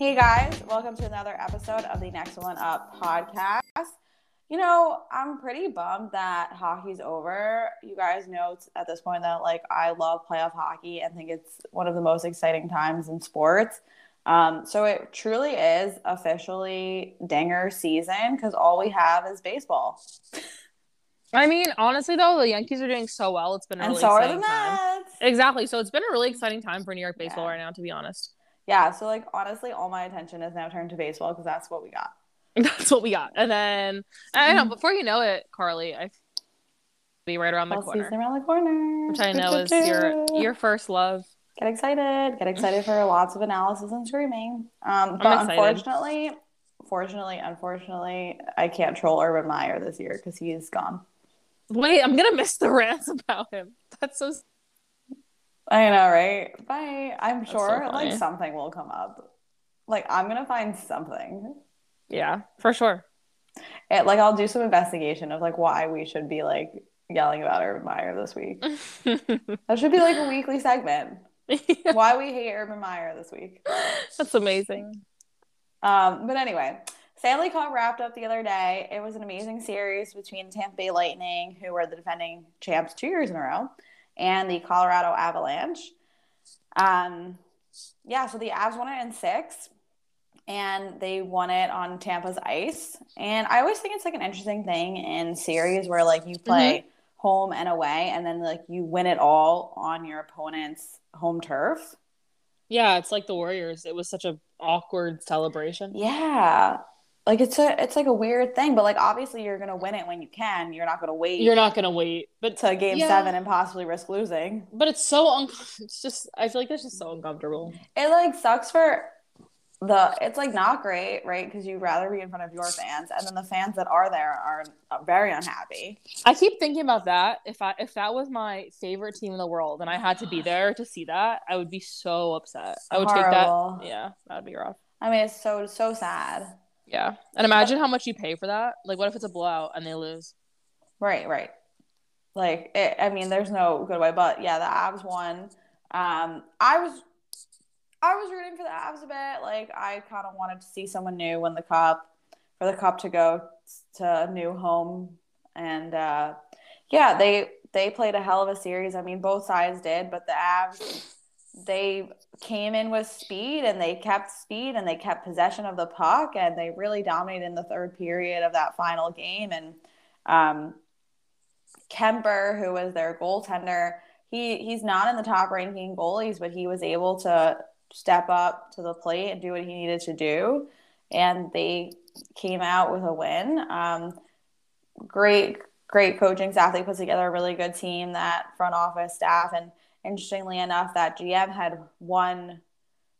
Hey guys, welcome to another episode of the Next One Up podcast. You know, I'm pretty bummed that hockey's over. You guys know at this point that like I love playoff hockey and think it's one of the most exciting times in sports. Um, so it truly is officially dinger season because all we have is baseball. I mean, honestly though, the Yankees are doing so well. It's been a and really so are the exciting time. Exactly. So it's been a really exciting time for New York baseball Yeah. right now, to be honest. Yeah, so like honestly, all my attention is now turned to baseball because that's what we got. That's what we got. And then I Mm-hmm. know before you know it, Carly, I be right around the corner, around the corner, which I know is your your first love. Get excited. Get excited for lots of analysis and screaming. Um, but unfortunately, fortunately, unfortunately, I can't troll Urban Meyer this year because he's gone. Wait, I'm gonna miss the rants about him. That's so. I know, right? Bye. I'm That's sure so like something will come up. Like I'm gonna find something. Yeah, for sure. It, like I'll do some investigation of like why we should be like yelling about Urban Meyer this week. That should be like a weekly segment. Why we hate Urban Meyer this week. That's amazing. Um, but anyway, Stanley Cup wrapped up the other day. It was an amazing series between Tampa Bay Lightning, who were the defending champs two years in a row, and the Colorado Avalanche. Um, yeah, so the Avs won it in six, and they won it on Tampa's ice. And I always think it's like an interesting thing in series where like you play home and away, and then like you win it all on your opponent's home turf. Yeah, it's like the Warriors. It was such a awkward celebration. Yeah. Like it's a it's like a weird thing, but like obviously you're gonna win it when you can. You're not gonna wait You're not gonna wait, but to game Yeah. seven and possibly risk losing. but it's so un- it's just I feel like that's just so uncomfortable. It like sucks for the it's like not great, right? Because you'd rather be in front of your fans, and then the fans that are there are uh, very unhappy. I keep thinking about that. If I if that was my favorite team in the world and I had to be there to see that, I would be so upset. I would Horrible. take that. Yeah, that'd be rough. I mean, it's so so sad. Yeah, and imagine how much you pay for that. Like, what if it's a blowout and they lose? Right, right. Like, it, I mean, there's no good way, but yeah, the Avs won. Um, I was, I was rooting for the Avs a bit. Like, I kind of wanted to see someone new win the cup, for the cup to go to a new home, and uh, yeah, they they played a hell of a series. I mean, both sides did, but the Avs they came in with speed and they kept speed and they kept possession of the puck and they really dominated in the third period of that final game and um, Kuemper, who was their goaltender, he he's not in the top ranking goalies, but he was able to step up to the plate and do what he needed to do, and they came out with a win. Um, great, great coaching staff. They put together a really good team. That front office staff, and interestingly enough, that GM had won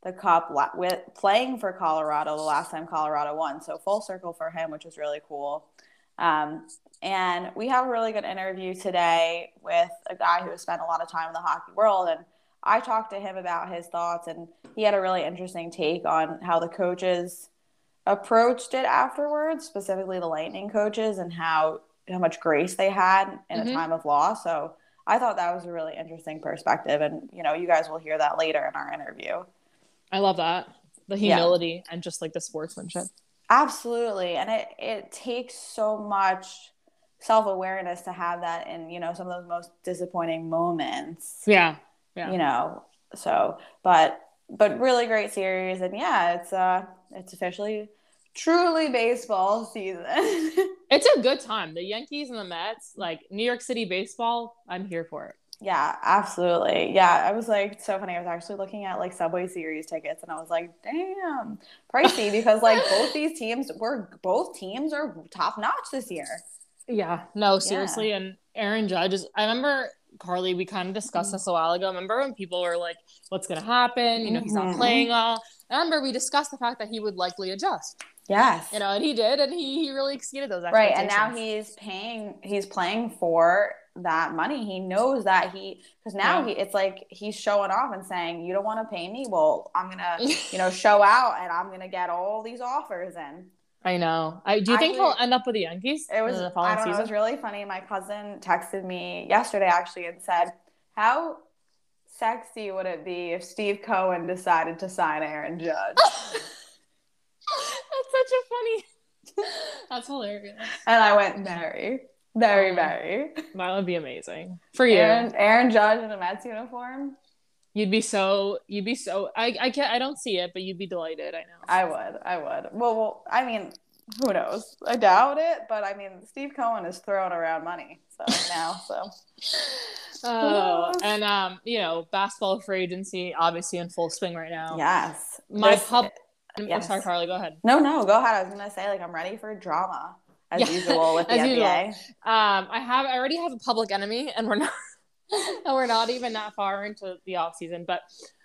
the cup la- with playing for Colorado the last time Colorado won. So full circle for him, which was really cool. Um, and we have a really good interview today with a guy who has spent a lot of time in the hockey world. And I talked to him about his thoughts, and he had a really interesting take on how the coaches approached it afterwards, specifically the Lightning coaches, and how how much grace they had in Mhm. a time of loss. So I thought that was a really interesting perspective, and you know, you guys will hear that later in our interview. I love that the Yeah. humility and just like the sportsmanship. Absolutely. And it, it takes so much self awareness to have that in, you know, some of those most disappointing moments. Yeah, yeah. You know. So but but really great series and yeah, it's uh it's officially truly baseball season. It's a good time. The Yankees and the Mets, like New York City baseball, I'm here for it. yeah, absolutely. Yeah. I was like so funny. I was actually looking at like Subway series tickets and I was like, damn, pricey because like both these teams were both teams are top notch this year. Yeah, no, seriously. And Aaron Judge is, I remember, Carly, we kind of discussed this a while ago. Remember when people were like, what's going to happen? You know, he's not Mhm. playing well. I remember we discussed the fact that he would likely adjust, Yes. you know, and he did, and he, he really exceeded those right and now he's paying he's playing for that money he knows that he because now Yeah. he it's like he's showing off and saying you don't want to pay me well i'm gonna you know show out and i'm gonna get all these offers in I know. I do you think he'll end up with the Yankees? it was the i don't know it was really funny my cousin texted me yesterday actually and said how sexy would it be if steve cohen decided to sign aaron judge That's such a funny. That's hilarious. And I went Mary. Very, very. That would be amazing for you. Aaron, Aaron Judge in a Mets uniform. You'd be so. You'd be so. I. I can't. I don't see it, but you'd be delighted. I know. I would. I would. Well, well, I mean, who knows? I doubt it, but I mean, Steve Cohen is throwing around money so now. So. Oh, and um, you know, basketball free agency obviously in full swing right now. Yes. My This- pub. I'm yes. sorry, Carly. Go ahead. No, no, go ahead. I was gonna say like I'm ready for drama as Yeah, usual with the as usual. NBA. Um, I have. I already have a public enemy, and we're not. and we're not even that far into the off season, but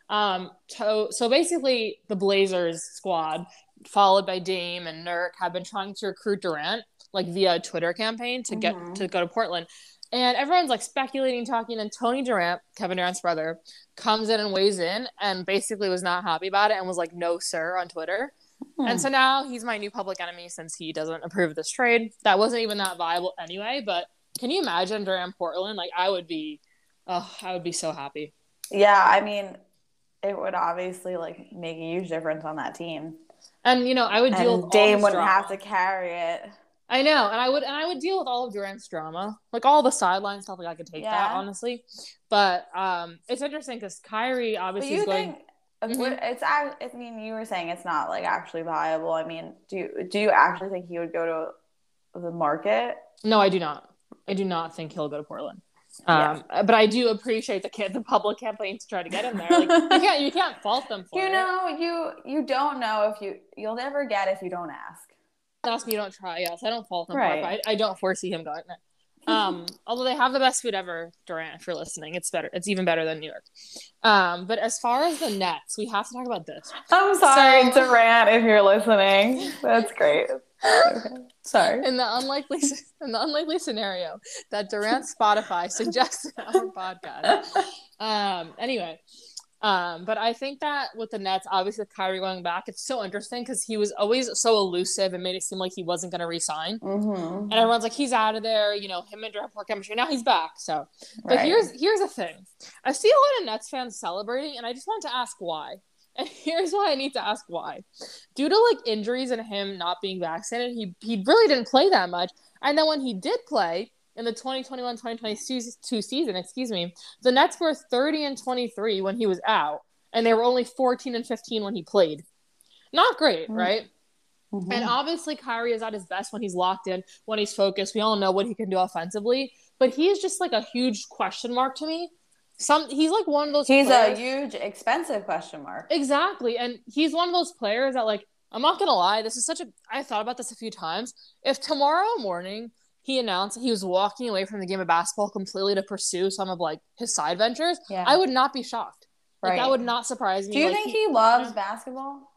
um, to, so basically the Blazers squad, followed by Dame and Nurk, have been trying to recruit Durant like via a Twitter campaign to get Mhm. to go to Portland. And everyone's like speculating, talking, and Tony Durant, Kevin Durant's brother, comes in and weighs in and basically was not happy about it and was like, no, sir, on Twitter. Hmm. And so now he's my new public enemy since he doesn't approve of this trade. That wasn't even that viable anyway. But can you imagine Durant Portland? Like, I would be, oh, I would be so happy. Yeah, I mean, it would obviously like make a huge difference on that team, And you know, I would deal and with Dame wouldn't drama. have to carry it. I know, and I would, and I would deal with all of Durant's drama, like all the sideline stuff. Like I could take that honestly, but um, it's interesting because Kyrie obviously you is going. think uh, Mhm. would- it's? I mean, you were saying it's not like actually viable. I mean, do you, do you actually think he would go to the market? No, I do not. I do not think he'll go to Portland. Um, but I do appreciate the kid, the public campaign to try to get him there. Like you can't, you can't fault them for You it. know, you you don't know if you you'll never get if you don't ask. Ask me, you don't try. Yes, I don't fault him. Right. I, I don't foresee him going. Um, although they have the best food ever, Durant. If you're listening, it's better. It's even better than New York. Um, but as far as the Nets, we have to talk about this. I'm sorry, So- Durant, if you're listening. That's great. Okay. Sorry. In the unlikely, in the unlikely scenario that Durant Spotify suggests our podcast. Um, anyway, um, but I think that with the Nets, obviously with Kyrie going back, it's so interesting because he was always so elusive and made it seem like he wasn't going to resign. Mm-hmm. and everyone's like he's out of there you know him and Durant poor chemistry now he's back so but Right. here's here's the thing i see a lot of nets fans celebrating and i just want to ask why and here's why i need to ask why due to like injuries and him not being vaccinated he, he really didn't play that much and then when he did play in the 2021-2022 season excuse me the nets were 30 and 23 when he was out and they were only 14 and 15 when he played not great Mm. right Mhm. and obviously, Kyrie is at his best when he's locked in, when he's focused. We all know what he can do offensively, but he is just like a huge question mark to me. Some he's like one of those. he's players- a huge, expensive question mark. exactly, and he's one of those players that like I'm not gonna lie. This is such a. I thought about this a few times. If tomorrow morning he announced he was walking away from the game of basketball completely to pursue some of like his side ventures, Yeah. I would not be shocked. Like Right. that would not surprise me. Do you Like, think he loves basketball?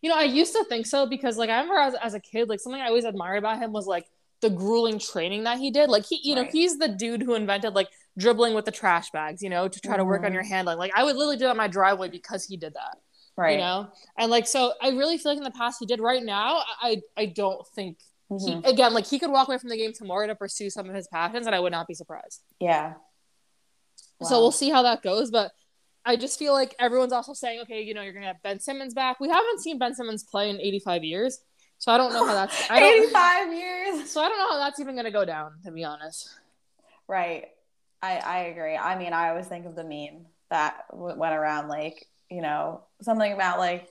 You know, I used to think so because, like, I remember as, as a kid, like, something I always admired about him was like the grueling training that he did. Like, he, you know, he's the dude who invented like dribbling with the trash bags, you know, to try to work on Mhm. your handling. Like, I would literally do that in my driveway because he did that, Right. you know. And like, so I really feel like in the past he did. Right now, I I don't think he Mhm. again like he could walk away from the game tomorrow to pursue some of his passions, and I would not be surprised. Yeah. So we'll see how that goes, but. I just feel like everyone's also saying, okay, you know, you're gonna have Ben Simmons back. We haven't seen Ben Simmons play in 85 years, so I don't know how that's. I don't, 85 years. So I don't know how that's even gonna go down, to be honest. Right. I I agree. I mean, I always think of the meme that w- went around like, you know, something about like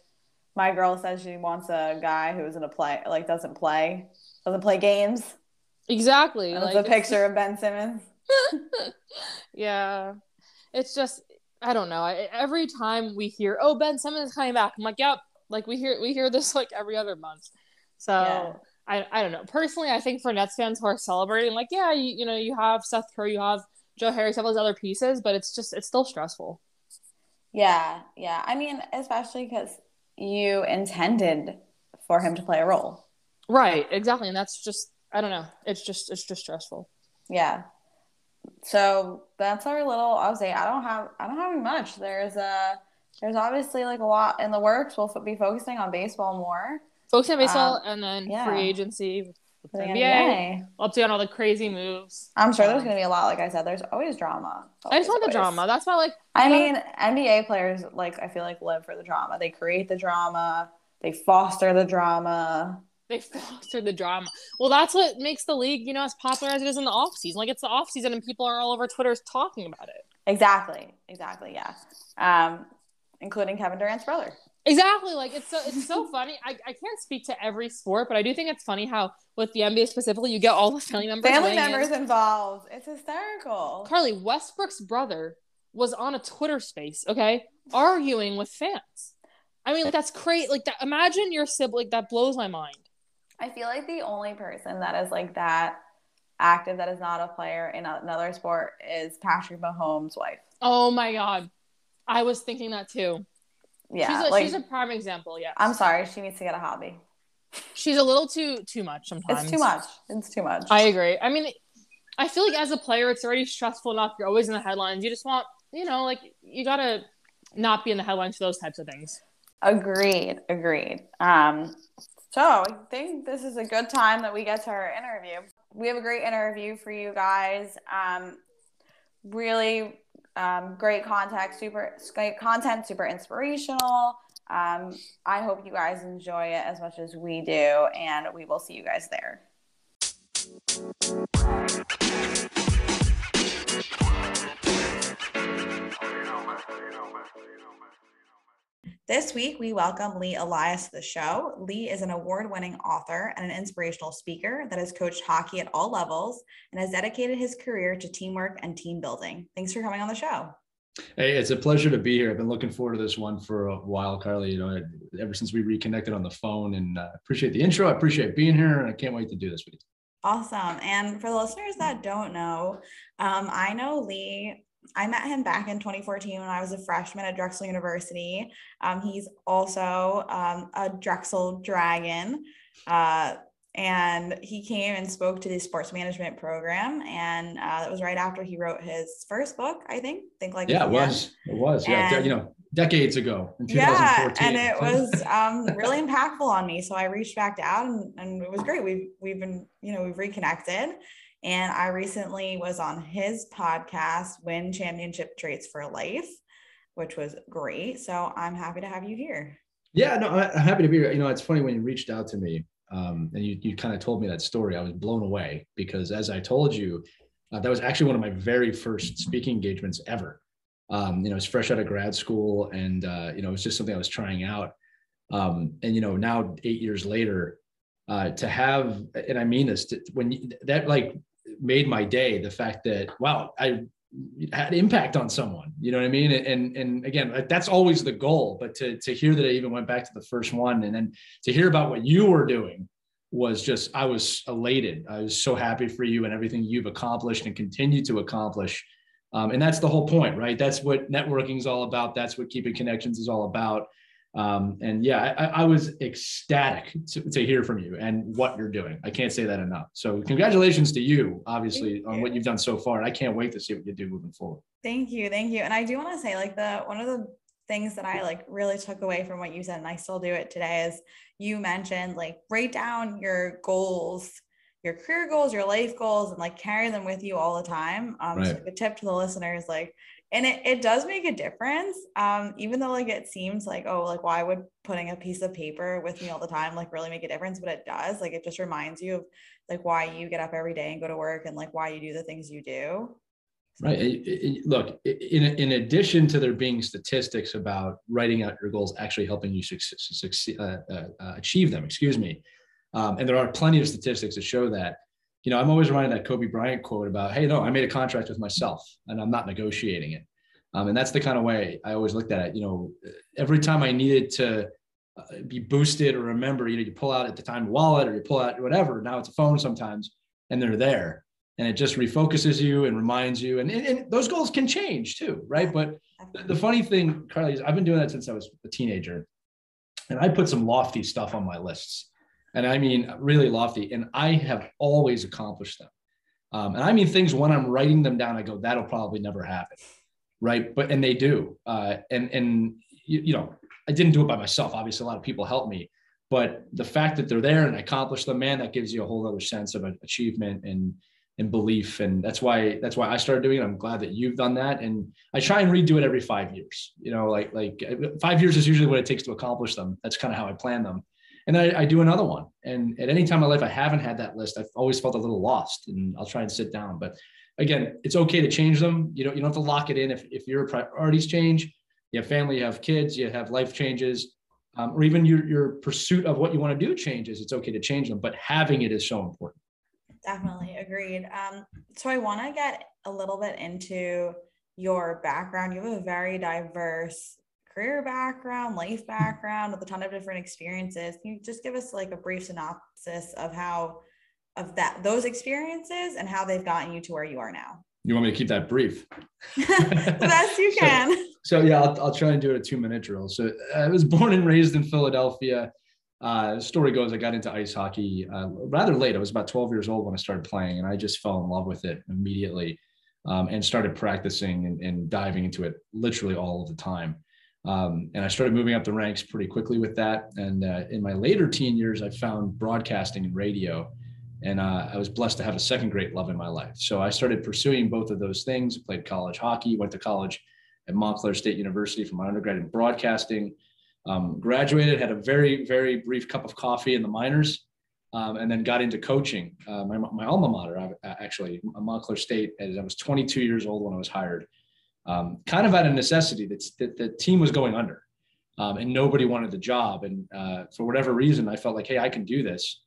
my girl says she wants a guy who isn't a play like doesn't play, doesn't play games. Exactly. And like, it's a picture of Ben Simmons. yeah, it's just I don't know. I, every time we hear, "Oh, Ben Simmons is coming back," I'm like, "Yep." Like we hear we hear this like every other month. So Yeah. I I don't know. Personally, I think for Nets fans who are celebrating, like, yeah, you, you know, you have Seth Curry, you have Joe Harris, of those other pieces, but it's just it's still stressful. Yeah, yeah. I mean, especially because you intended for him to play a role. Right. Exactly. And that's just I don't know. It's just it's just stressful. Yeah. So that's our little. I'll say I don't have I don't have much. There's a there's obviously like a lot in the works. We'll f- be focusing on baseball more. Focusing on baseball and then yeah. free agency. with the NBA. Update on all the crazy moves. I'm sure there's um, going to be a lot. Like I said, there's always drama. Always, I just want always. the drama. That's why, like, I mean, NBA players, like, I feel like live for the drama. They create the drama, they foster the drama. They foster the drama. Well, that's what makes the league, you know, as popular as it is in the off season. Like, it's the off season, and people are all over Twitter talking about it. Exactly. Exactly. Yeah. Um, including Kevin Durant's brother. Exactly. Like it's so it's so funny. I, I can't speak to every sport, but I do think it's funny how with the NBA specifically, you get all the family members. Family members in. involved. It's hysterical. Carly Westbrook's brother was on a Twitter space, okay, arguing with fans. I mean, like that's crazy. Like that. Imagine your sibling. That blows my mind. I feel like the only person that is like that active that is not a player in another sport is Patrick Mahomes' wife. Oh my god, I was thinking that too. Yeah, she's a, like, she's a prime example. Yeah. I'm sorry, she needs to get a hobby. She's a little too too much sometimes. It's too much. It's too much. I agree. I mean, I feel like as a player, it's already stressful enough. You're always in the headlines. You just want, you know, like you gotta not be in the headlines for those types of things. Agreed. Agreed. Um, so I think this is a good time that we get to our interview. We have a great interview for you guys. Um, really um, great content, super great content, super inspirational. Um, I hope you guys enjoy it as much as we do, and we will see you guys there. This week, we welcome Lee Elias to the show. Lee is an award winning author and an inspirational speaker that has coached hockey at all levels and has dedicated his career to teamwork and team building. Thanks for coming on the show. Hey, it's a pleasure to be here. I've been looking forward to this one for a while, Carly. You know, ever since we reconnected on the phone, and uh, appreciate the intro. I appreciate being here, and I can't wait to do this with you. Awesome. And for the listeners that don't know, um, I know Lee I met him back in 2014 when I was a freshman at Drexel University. Um, he's also um, a Drexel Dragon. Uh, and he came and spoke to the sports management program. And uh, that was right after he wrote his first book, I think. Think like yeah, it was. It was. Yeah, and, you know, decades ago in 2014. Yeah, and it was um, really impactful on me. So I reached back out, and, and it was great. We've we've been you know we've reconnected. And I recently was on his podcast, Win Championship Traits for Life, which was great. So I'm happy to have you here. Yeah, no, I'm happy to be here. You know, it's funny when you reached out to me um, and you, you kind of told me that story. I was blown away because, as I told you, uh, that was actually one of my very first speaking engagements ever. Um, you know, I was fresh out of grad school and, uh, you know, it was just something I was trying out. Um, and, you know, now eight years later, uh, to have, and I mean this, to, when you, that like made my day the fact that wow i had impact on someone you know what i mean? And and again that's always the goal but to to hear that i even went back to the first one and then to hear about what you were doing was just i was elated. I was so happy for you and everything you've accomplished and continue to accomplish. Um, and that's the whole point right? That's what networking is all about. That's what keeping connections is all about um, and yeah, I, I was ecstatic to, to, hear from you and what you're doing. I can't say that enough. So congratulations to you, obviously, on what you've done so far. And I can't wait to see what you do moving forward. Thank you. Thank you. And I do want to say like the, one of the things that I like really took away from what you said, and I still do it today is you mentioned like write down your goals your career goals, your life goals, and like carry them with you all the time. Um, right. so a tip to the listeners, like and it, it does make a difference um even though like it seems like oh like why would putting a piece of paper with me all the time like really make a difference? But it does like it just reminds you of like why you get up every day and go to work and like why you do the things you do. Right it, it, look in, in addition to there being statistics about writing out your goals actually helping you succeed, uh, uh, uh, achieve them excuse me um, and there are plenty of statistics to show that you know, I'm always running that Kobe Bryant quote about, hey, no, I made a contract with myself and I'm not negotiating it. Um, and that's the kind of way I always looked at it. You know, every time I needed to uh, be boosted or remember, you know, you pull out at the time wallet or you pull out whatever. Now it's a phone sometimes, and they're there, and it just refocuses you and reminds you. And, and, and those goals can change too, right? But the, the funny thing, Carly, is I've been doing that since I was a teenager, and I put some lofty stuff on my lists and I mean really lofty. And I have always accomplished them. Um, and I mean things when I'm writing them down, I go, that'll probably never happen, right? But and they do. Uh, and and you, you know, I didn't do it by myself. Obviously, a lot of people helped me. but the fact that they're there and I accomplish them, man, that gives you a whole other sense of achievement and and belief. And that's why that's why I started doing it. I'm glad that you've done that. And I try and redo it every five years. You know, like like five years is usually what it takes to accomplish them. That's kind of how I plan them. And I, I do another one. And at any time in my life I haven't had that list, I've always felt a little lost. And I'll try and sit down. But again, it's okay to change them. You don't you don't have to lock it in if, if your priorities change. You have family, you have kids, you have life changes. Um, or even your, your pursuit of what you want to do changes, it's okay to change them, but having it is so important. Definitely agreed. Um, so I want to get a little bit into your background. You have a very diverse career background, life background with a ton of different experiences. Can you just give us like a brief synopsis of how of that those experiences and how they've gotten you to where you are now? You want me to keep that brief? the best you can. So, so yeah, I'll, I'll, try and do it a two minute drill. So I was born and raised in Philadelphia. Uh, story goes, I got into ice hockey uh, rather late. I was about 12 years old when I started playing, and I just fell in love with it immediately um, and started practicing and, and, diving into it literally all of the time. Um, and I started moving up the ranks pretty quickly with that. And uh, in my later teen years, I found broadcasting and radio. And uh, I was blessed to have a second great love in my life. So I started pursuing both of those things, played college hockey, went to college at Montclair State University for my undergrad in broadcasting um, graduated, had a very, very brief cup of coffee in the minors, um, and then got into coaching. Uh, my, my alma mater, actually, Montclair State, as I was 22 years old when I was hired, um, kind of out of necessity. That the, team was going under, um, and nobody wanted the job. And uh, for whatever reason, I felt like, hey, I can do this.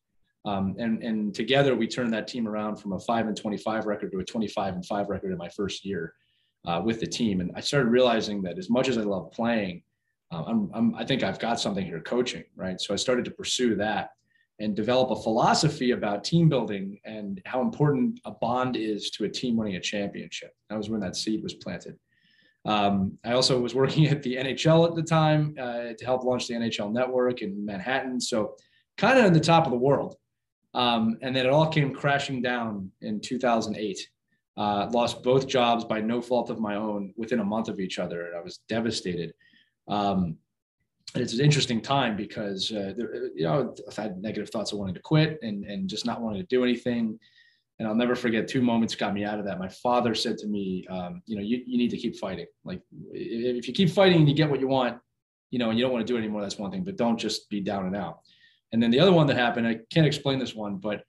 Um, and and together we turned that team around from a five and 25 record to a 25 and five record in my first year uh, with the team. And I started realizing that as much as I love playing, uh, I'm, I'm, I think I've got something here coaching, right? So I started to pursue that and develop a philosophy about team building and how important a bond is to a team winning a championship. That was when that seed was planted. Um, I also was working at the NHL at the time uh, to help launch the NHL network in Manhattan. So kind of in the top of the world. Um, and then it all came crashing down in 2008. Uh, lost both jobs by no fault of my own within a month of each other. And I was devastated. Um, it's an interesting time because uh, there, you know I've had negative thoughts of wanting to quit and and just not wanting to do anything. And I'll never forget two moments got me out of that. My father said to me, um, you know, you, you need to keep fighting. Like if you keep fighting and you get what you want, you know, and you don't want to do it anymore, that's one thing, but don't just be down and out. And then the other one that happened, I can't explain this one, but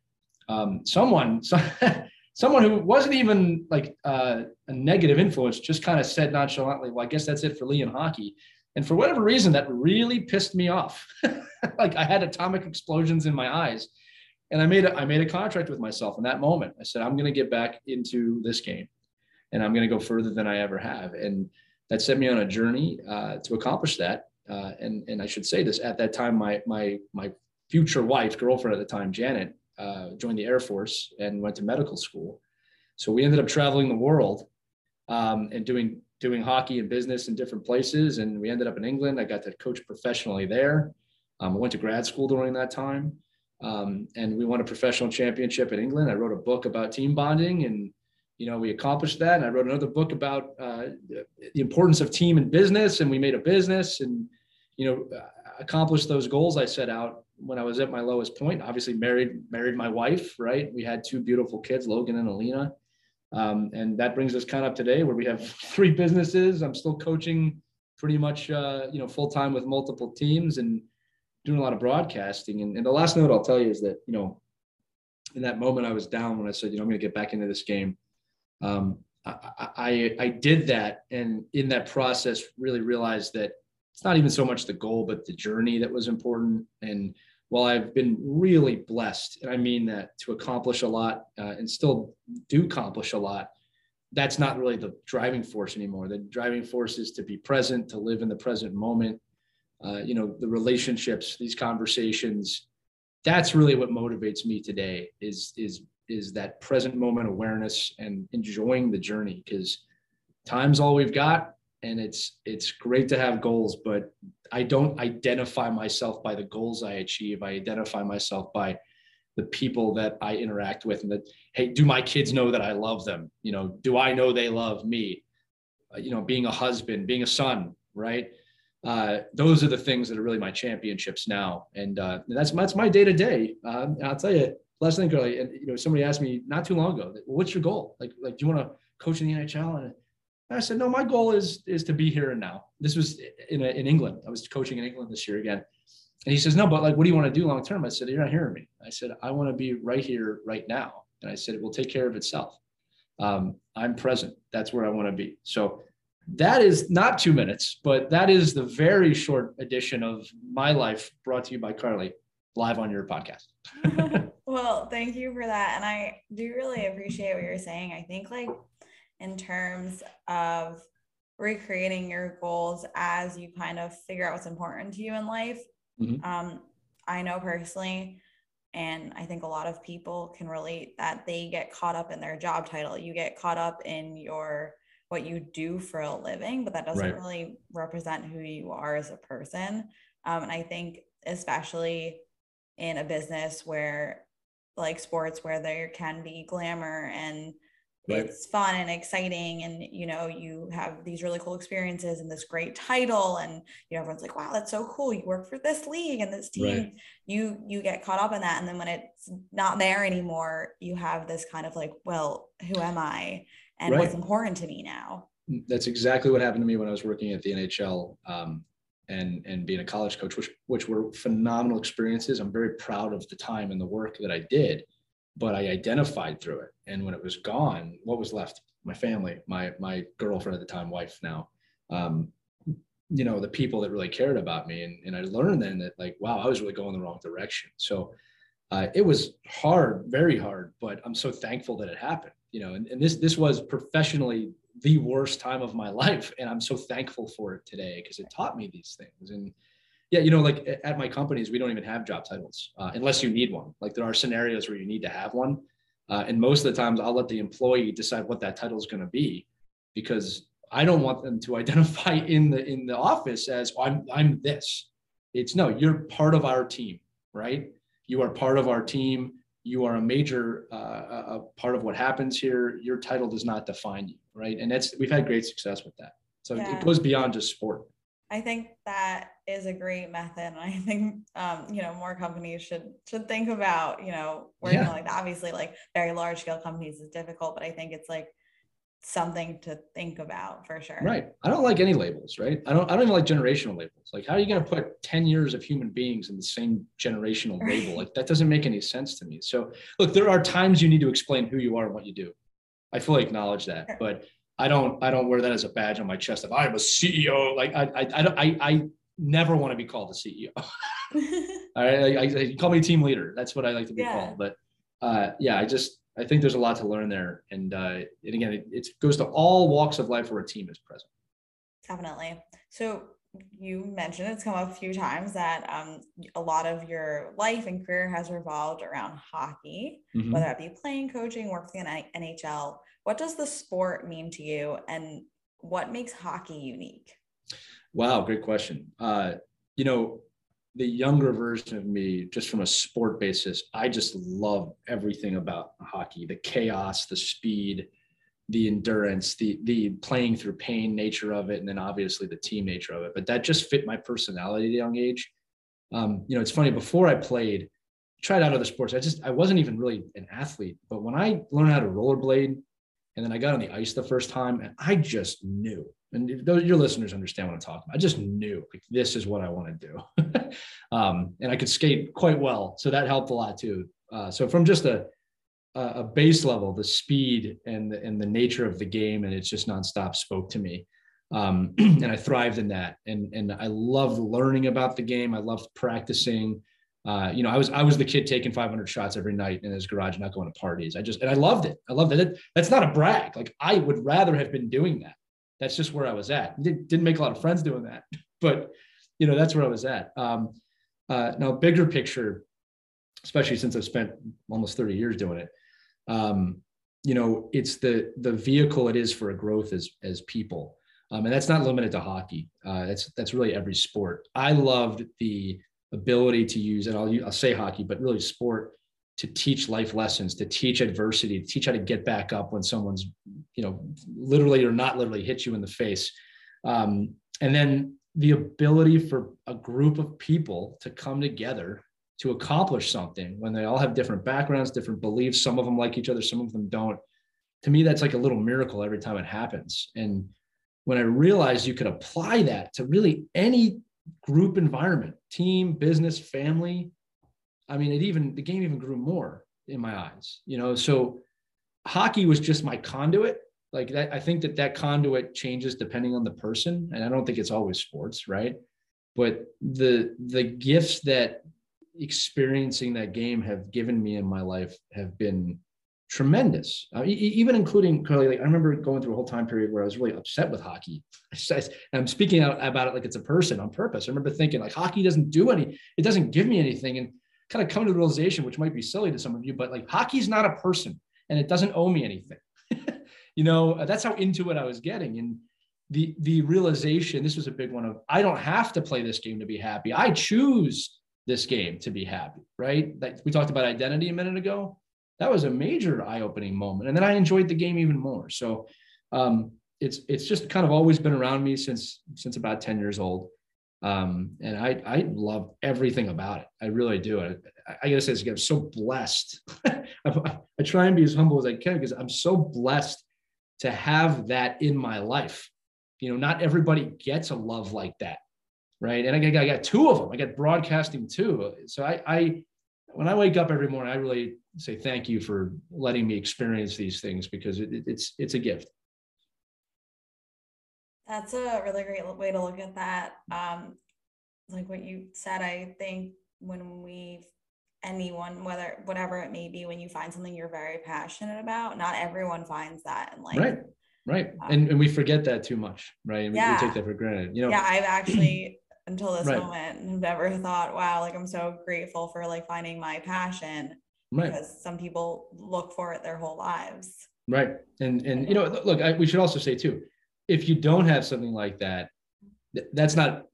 um, someone, someone who wasn't even like uh, a negative influence, just kind of said nonchalantly, well, I guess that's it for Lee and hockey. And for whatever reason, that really pissed me off. like I had atomic explosions in my eyes. And I made a, I made a contract with myself in that moment. I said, I'm going to get back into this game and I'm going to go further than I ever have. And that set me on a journey uh, to accomplish that. Uh, and, and I should say this at that time, my, my, my future wife, girlfriend at the time, Janet, uh, joined the Air Force and went to medical school. So we ended up traveling the world um, and doing doing hockey and business in different places. And we ended up in England. I got to coach professionally there. Um, I went to grad school during that time. Um, and we won a professional championship in England. I wrote a book about team bonding and, you know, we accomplished that. And I wrote another book about uh, the importance of team and business. And we made a business and, you know, accomplished those goals I set out when I was at my lowest point. Obviously married, married my wife, right? We had two beautiful kids, Logan and Alina. Um, and that brings us kind of today where we have three businesses. I'm still coaching pretty much, uh, you know, full time with multiple teams and doing a lot of broadcasting. And, and the last note I'll tell you is that, you know, in that moment I was down when I said, you know, I'm going to get back into this game. Um, I, I, I did that. And in that process, really realized that it's not even so much the goal, but the journey that was important. And while I've been really blessed, and I mean that to accomplish a lot uh, and still do accomplish a lot, that's not really the driving force anymore. The driving force is to be present, to live in the present moment. Uh, you know, the relationships, these conversations. That's really what motivates me today. Is is is that present moment awareness and enjoying the journey because time's all we've got and it's it's great to have goals but i don't identify myself by the goals i achieve i identify myself by the people that i interact with and that hey do my kids know that i love them you know do i know they love me uh, you know being a husband being a son right uh, those are the things that are really my championships now. And uh, that's, that's my day to day. I'll tell you, last thing, Carly, and you know, somebody asked me not too long ago, what's your goal? Like, like, do you want to coach in the NHL? And I said, no, my goal is, is to be here and now. This was in, a, in England. I was coaching in England this year again. And he says, no, but like, what do you want to do long term? I said, you're not hearing me. I said, I want to be right here, right now. And I said, it will take care of itself. Um, I'm present. That's where I want to be. So that is not two minutes, but that is the very short edition of my life brought to you by Carly live on your podcast. well, thank you for that. And I do really appreciate what you're saying. I think, like, in terms of recreating your goals as you kind of figure out what's important to you in life, mm-hmm. um, I know personally, and I think a lot of people can relate that they get caught up in their job title. You get caught up in your what you do for a living, but that doesn't right. really represent who you are as a person. Um, and I think, especially in a business where, like sports, where there can be glamour and right. it's fun and exciting, and you know, you have these really cool experiences and this great title, and you know, everyone's like, "Wow, that's so cool! You work for this league and this team." Right. You you get caught up in that, and then when it's not there anymore, you have this kind of like, "Well, who am I?" and right. what's important to me now. That's exactly what happened to me when I was working at the NHL um, and and being a college coach, which which were phenomenal experiences. I'm very proud of the time and the work that I did, but I identified through it. And when it was gone, what was left? My family, my my girlfriend at the time, wife now. Um, you know the people that really cared about me and, and i learned then that like wow i was really going the wrong direction so uh, it was hard very hard but i'm so thankful that it happened you know, and, and this this was professionally the worst time of my life, and I'm so thankful for it today because it taught me these things. And yeah, you know, like at my companies, we don't even have job titles uh, unless you need one. Like there are scenarios where you need to have one, uh, and most of the times I'll let the employee decide what that title is going to be, because I don't want them to identify in the in the office as oh, I'm I'm this. It's no, you're part of our team, right? You are part of our team you are a major uh, a part of what happens here. Your title does not define you, right? And that's we've had great success with that. So yeah. it goes beyond just sport. I think that is a great method, and I think um, you know more companies should should think about you know working yeah. like that. Obviously, like very large scale companies is difficult, but I think it's like something to think about for sure. Right. I don't like any labels, right? I don't I don't even like generational labels. Like how are you going to put 10 years of human beings in the same generational right. label? Like that doesn't make any sense to me. So look, there are times you need to explain who you are and what you do. I fully acknowledge that, but I don't I don't wear that as a badge on my chest of I'm a CEO. Like I I I don't, I, I never want to be called a CEO. All right, I, I, call me team leader. That's what I like to be yeah. called. But uh, yeah, I just I think there's a lot to learn there. And, uh, and again, it, it goes to all walks of life where a team is present. Definitely. So you mentioned it's come up a few times that um, a lot of your life and career has revolved around hockey, mm-hmm. whether it be playing, coaching, working in NHL. What does the sport mean to you, and what makes hockey unique? Wow, great question. Uh, you know, the younger version of me, just from a sport basis, I just love everything about hockey, the chaos, the speed, the endurance, the the playing through pain nature of it, and then obviously the team nature of it. But that just fit my personality at a young age. Um, you know, it's funny, before I played, tried out other sports, I just I wasn't even really an athlete. But when I learned how to rollerblade and then I got on the ice the first time and I just knew and your listeners understand what I'm talking about. I just knew like, this is what I want to do. um, and I could skate quite well. So that helped a lot too. Uh, so from just a, a base level, the speed and the, and the nature of the game and it's just nonstop spoke to me. Um, and I thrived in that. And, and I loved learning about the game. I loved practicing. Uh, you know, I was I was the kid taking 500 shots every night in his garage, not going to parties. I just and I loved it. I loved it. That's not a brag. Like I would rather have been doing that that's just where I was at. Didn't make a lot of friends doing that, but you know, that's where I was at. Um, uh, now, bigger picture, especially since I've spent almost 30 years doing it, um, you know, it's the the vehicle it is for a growth as as people, um, and that's not limited to hockey. Uh, that's that's really every sport. I loved the ability to use, and I'll I'll say hockey, but really sport to teach life lessons, to teach adversity, to teach how to get back up when someone's, you know, literally or not literally hit you in the face. Um, and then the ability for a group of people to come together to accomplish something when they all have different backgrounds, different beliefs. Some of them like each other, some of them don't. To me, that's like a little miracle every time it happens. And when I realized you could apply that to really any group environment, team, business, family, I mean, it even the game even grew more in my eyes, you know. So hockey was just my conduit. Like that, I think that that conduit changes depending on the person, and I don't think it's always sports, right? But the the gifts that experiencing that game have given me in my life have been tremendous. Uh, even including Carly, like I remember going through a whole time period where I was really upset with hockey. I'm speaking out about it like it's a person on purpose. I remember thinking like hockey doesn't do any, it doesn't give me anything, and kind of come to the realization, which might be silly to some of you, but like hockey's not a person, and it doesn't owe me anything. you know, that's how into it I was getting, and the the realization. This was a big one of I don't have to play this game to be happy. I choose this game to be happy, right? Like we talked about identity a minute ago. That was a major eye-opening moment. And then I enjoyed the game even more. So um, it's it's just kind of always been around me since since about 10 years old. Um, and I I love everything about it. I really do. I, I gotta say this again, I'm so blessed. I, I try and be as humble as I can because I'm so blessed to have that in my life. You know, not everybody gets a love like that right? And I got, I got two of them. I got broadcasting too. So I, I, when I wake up every morning, I really say thank you for letting me experience these things because it, it's it's a gift. That's a really great way to look at that. Um, like what you said, I think when we anyone whether whatever it may be when you find something you're very passionate about not everyone finds that and like right right um, and, and we forget that too much right we, yeah. we take that for granted you know yeah i've actually until this right. moment and never thought, wow, like I'm so grateful for like finding my passion right. because some people look for it their whole lives. Right. And, and, you know, look, I, we should also say too, if you don't have something like that, that's not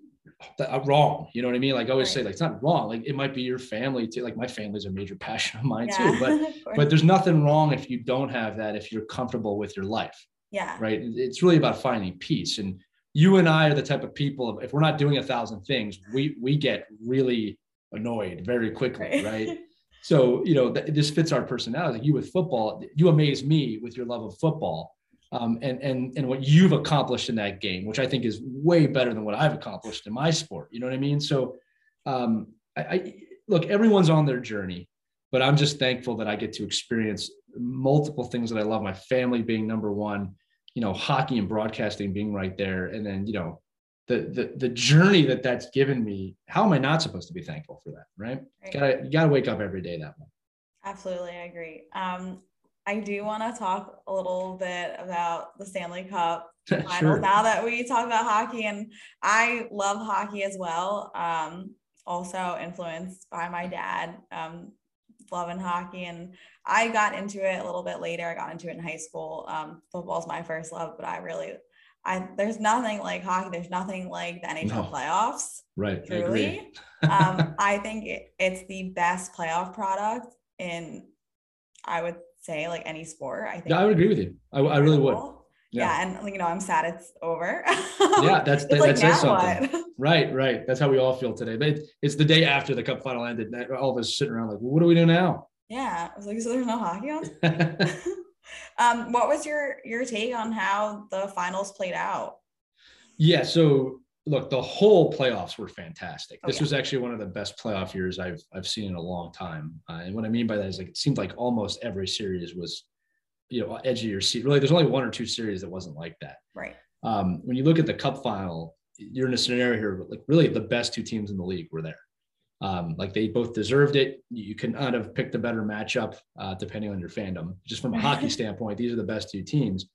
uh, wrong. You know what I mean? Like I always right. say, like, it's not wrong. Like it might be your family too. Like my family's a major passion of mine yeah, too, but, but there's nothing wrong if you don't have that, if you're comfortable with your life. Yeah. Right. It's really about finding peace and, you and I are the type of people if we're not doing a thousand things, we we get really annoyed very quickly, right? right? so you know th- this fits our personality. Like you with football, you amaze me with your love of football, um, and and and what you've accomplished in that game, which I think is way better than what I've accomplished in my sport. You know what I mean? So, um, I, I look, everyone's on their journey, but I'm just thankful that I get to experience multiple things that I love. My family being number one you know hockey and broadcasting being right there and then you know the the the journey that that's given me how am i not supposed to be thankful for that right, right. You gotta you gotta wake up every day that way absolutely i agree um i do want to talk a little bit about the stanley cup final sure. now that we talk about hockey and i love hockey as well um also influenced by my dad um loving hockey and I got into it a little bit later. I got into it in high school. Um, football's my first love, but I really, I there's nothing like hockey. There's nothing like the NHL no. playoffs. Right. Truly, I, um, I think it, it's the best playoff product in, I would say, like any sport. I think. Yeah, I would agree with you. I, I really would. Yeah. yeah. and you know, I'm sad it's over. yeah, that's that, like, that says something. What? Right, right. That's how we all feel today. But it's, it's the day after the cup final ended. That all of us sitting around like, well, what do we do now? Yeah, I was like, so there's no hockey on. um, what was your your take on how the finals played out? Yeah, so look, the whole playoffs were fantastic. Oh, this yeah. was actually one of the best playoff years I've I've seen in a long time. Uh, and what I mean by that is like it seemed like almost every series was, you know, edge of your seat. Really, there's only one or two series that wasn't like that. Right. Um, when you look at the Cup final, you're in a scenario here like really the best two teams in the league were there. Um, like they both deserved it. You could not have picked a better matchup, uh, depending on your fandom. Just from a hockey standpoint, these are the best two teams.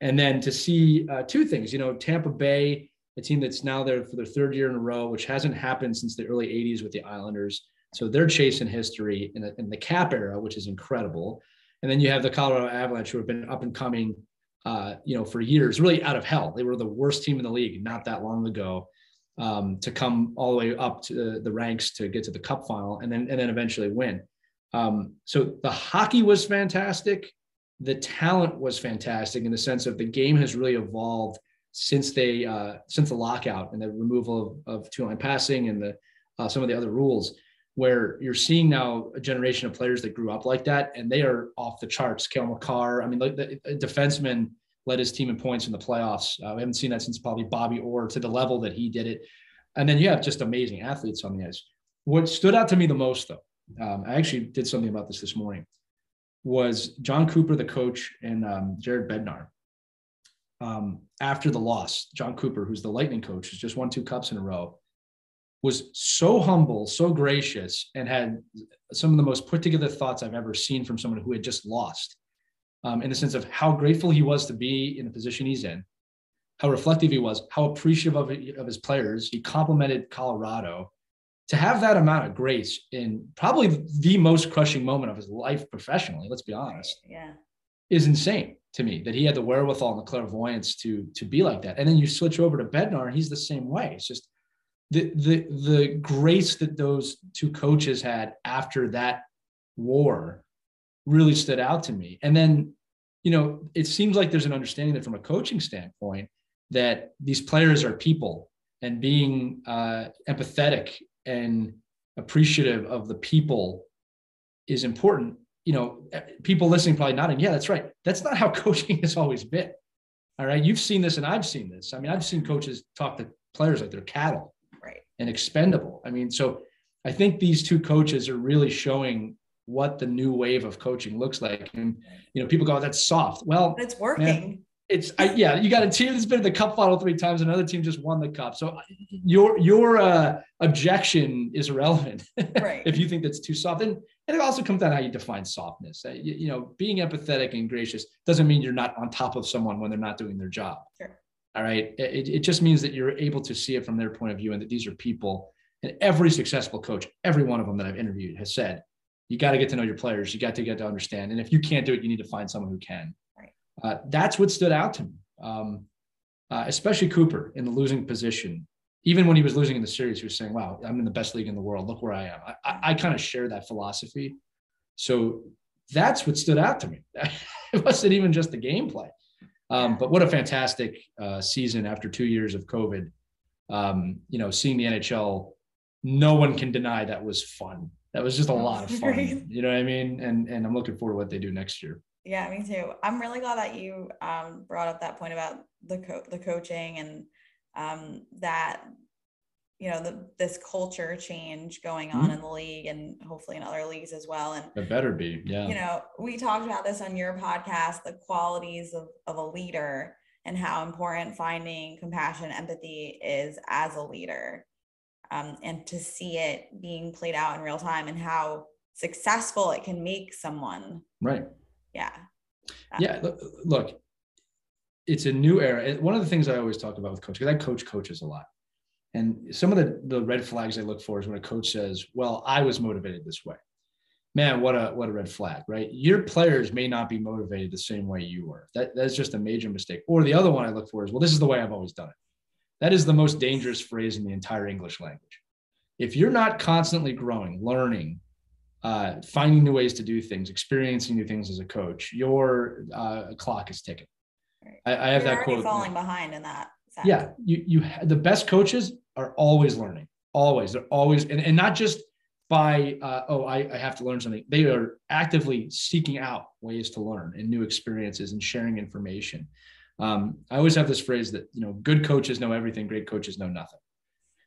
And then to see uh, two things, you know, Tampa Bay, a team that's now there for their third year in a row, which hasn't happened since the early 80s with the Islanders. So they're chasing history in, in the cap era, which is incredible. And then you have the Colorado Avalanche, who have been up and coming, uh, you know, for years, really out of hell. They were the worst team in the league not that long ago um, to come all the way up to the ranks to get to the cup final and then and then eventually win. Um, so the hockey was fantastic. The talent was fantastic in the sense of the game has really evolved since they uh, since the lockout and the removal of, of two line passing and the uh, some of the other rules, where you're seeing now a generation of players that grew up like that and they are off the charts. Cale Makar, I mean, like the, the defenseman led his team in points in the playoffs. Uh, we haven't seen that since probably Bobby Orr to the level that he did it. And then you have just amazing athletes on the ice. What stood out to me the most, though, um, I actually did something about this this morning, was Jon Cooper, the coach, and um, Jared Bednar. Um, after the loss, Jon Cooper, who's the Lightning coach, has just won two cups in a row, was so humble, so gracious, and had some of the most put together thoughts I've ever seen from someone who had just lost um, in the sense of how grateful he was to be in the position he's in, how reflective he was, how appreciative of, of his players. He complimented Colorado. To have that amount of grace in probably the most crushing moment of his life professionally, let's be honest, Yeah. is insane to me that he had the wherewithal and the clairvoyance to to be like that. And then you switch over to Bednar, and he's the same way. It's just the the the grace that those two coaches had after that war really stood out to me. And then, you know, it seems like there's an understanding that from a coaching standpoint, that these players are people and being uh, empathetic and appreciative of the people is important. You know, people listening probably nodding, yeah, that's right. That's not how coaching has always been. All right. You've seen this and I've seen this. I mean, I've seen coaches talk to players like they're cattle Right. and expendable. I mean, so I think these two coaches are really showing what the new wave of coaching looks like. And you know, people go, "That's soft." Well, it's working. it's I, yeah. You got a team that's been in the cup final three times. Another team just won the cup. So your your uh, objection is irrelevant Right. if you think that's too soft. And and it also comes down to how you define softness. Uh, You, you know, being empathetic and gracious doesn't mean you're not on top of someone when they're not doing their job. Sure. All right. It, it just means that you're able to see it from their point of view and that these are people. And every successful coach, every one of them that I've interviewed has said, you got to get to know your players. You got to get to understand. And if you can't do it, you need to find someone who can. Right. Uh, that's what stood out to me, um, uh, especially Cooper in the losing position. Even when he was losing in the series, he was saying, wow, I'm in the best league in the world. Look where I am. I, I, I kind of share that philosophy. So that's what stood out to me. it wasn't even just the gameplay. Um, but what a fantastic uh, season after two years of COVID. Um, you know, seeing the NHL, no one can deny that was fun. That was just a lot of fun. You know what I mean? And and I'm looking forward to what they do next year. Yeah, me too. I'm really glad that you um, brought up that point about the co- the coaching and um, that you know the this culture change going on Mhm. in the league and hopefully in other leagues as well. And It better be. Yeah. you know, we talked about this on your podcast, the qualities of, of a leader and how important finding compassion, empathy is as a leader. Um, and to see it being played out in real time and how successful it can make someone. right. Yeah. Yeah. Look, look, it's a new era. One of the things I always talk about with coaches, because I coach coaches a lot. And some of the, the red flags I look for is when a coach says, Well, I was motivated this way. Man, what a what a red flag, right? Your players may not be motivated the same way you were. That that's just a major mistake. Or the other one I look for is, well, this is the way I've always done it. That is the most dangerous phrase in the entire English language. If you're not constantly growing, learning, uh, finding new ways to do things, experiencing new things as a coach, your uh, clock is ticking. Right. I, I have You're that quote. falling behind in that sense. Yeah, you you the best coaches are always learning. Always, they're always, and, and not just by uh, oh I, I have to learn something. They are actively seeking out ways to learn and new experiences and sharing information. Um, I always have this phrase that you know good coaches know everything, great coaches know nothing,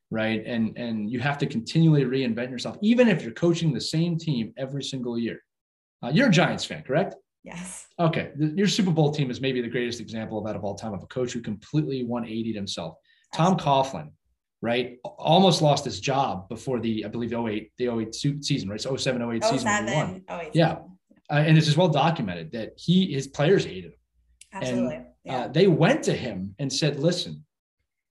right? And and you have to continually reinvent yourself, even if you're coaching the same team every single year. Uh, you're a Giants fan, correct? Yes. Okay, the- your Super Bowl team is maybe the greatest example of that of all time of a coach who completely 180'd himself. Tom Coughlin, right, almost lost his job before the I believe the 08 the 08 season, right? So 07 08 Oh, season when he won. seven. Oh, wait. Yeah. Uh, and it's just well documented that he his players hated him. Absolutely. yeah. Uh, they went to him and said, "Listen,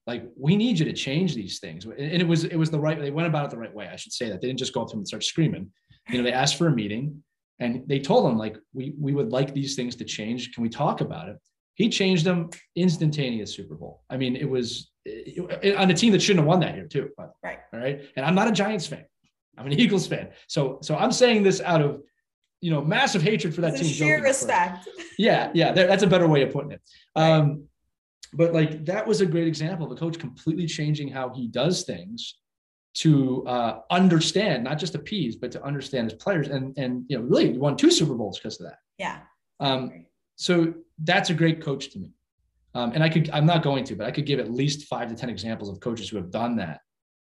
like we need you to change these things." And it was it was the right. They went about it the right way. I should say that they didn't just go up to him and start screaming. You know, they asked for a meeting, and they told him like, "We we would like these things to change. Can we talk about it?" He changed them instantaneous Super Bowl. I mean, it was it- on a team that shouldn't have won that year too. Right. All right. And I'm not a Giants fan. I'm an Eagles fan. So so I'm saying this out of you know massive hatred for that team. sheer jokingly, of course respect. yeah yeah that- that's a better way of putting it um but like that was a great example of a coach completely changing how he does things to uh, understand, not just appease, but to understand his players, and and you know really won two Super Bowls because of that. Yeah. Um, so that's a great coach to me. Um, and I could, I'm not going to, but I could give at least five to 10 examples of coaches who have done that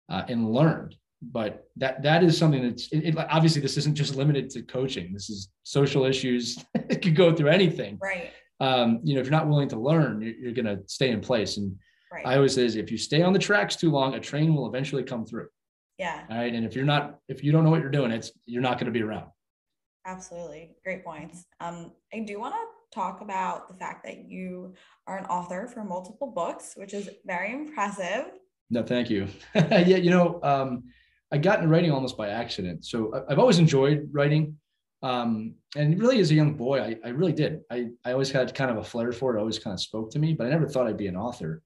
uh, and learned. But that that is something that's it, it, obviously this isn't just limited to coaching. This is social issues. it could go through anything. Right. Um, you know, if you're not willing to learn, you're, you're going to stay in place. And Right. I always say, if you stay on the tracks too long, a train will eventually come through. yeah. All right. And if you're not, if you don't know what you're doing, it's you're not going to be around. Absolutely. Great points. Um, I do want to talk about the fact that you are an author for multiple books, which is very impressive. No, thank you. yeah, you know, um, I got into writing almost by accident. So I've always enjoyed writing. Um, and really, as a young boy, I, I really did. I, I always had kind of a flair for it, always kind of spoke to me, but I never thought I'd be an author.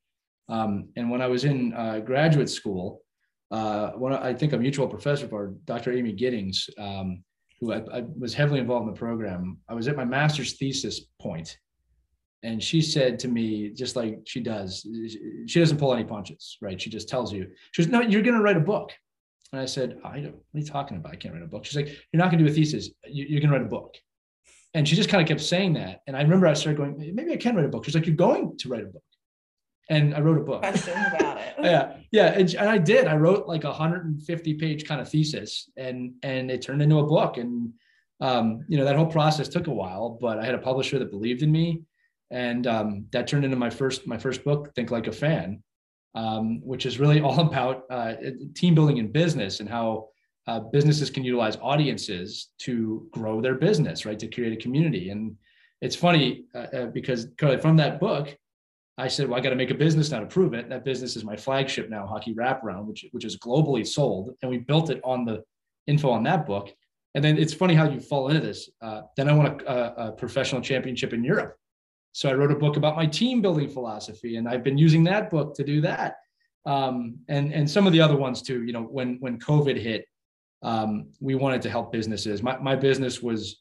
Um, and when I was in uh, graduate school, uh, one I think a mutual professor of ours, Dr. Amy Giddings, um, who I, I was heavily involved in the program, I was at my master's thesis point, and she said to me, just like she does, she doesn't pull any punches, right? She just tells you, she goes, "No, you're going to write a book." And I said, "I don't. What are you talking about? I can't write a book." She's like, "You're not going to do a thesis. You, you're going to write a book." And she just kind of kept saying that. And I remember I started going, maybe I can write a book. She's like, "You're going to write a book," and I wrote a book. Questions about it. yeah yeah and, and i did i wrote like a 150 page kind of thesis and and it turned into a book and um, you know that whole process took a while but i had a publisher that believed in me and um, that turned into my first my first book think like a fan um, which is really all about uh, team building in business and how uh, businesses can utilize audiences to grow their business right to create a community and it's funny uh, uh, because Carly, from that book I said, well, I got to make a business now to prove it. That business is my flagship now, Hockey Wraparound, which which is globally sold, and we built it on the info on that book. And then it's funny how you fall into this. Uh, then I won a, a, a professional championship in Europe, so I wrote a book about my team building philosophy, and I've been using that book to do that, um, and and some of the other ones too. You know, when when COVID hit, um, we wanted to help businesses. My my business was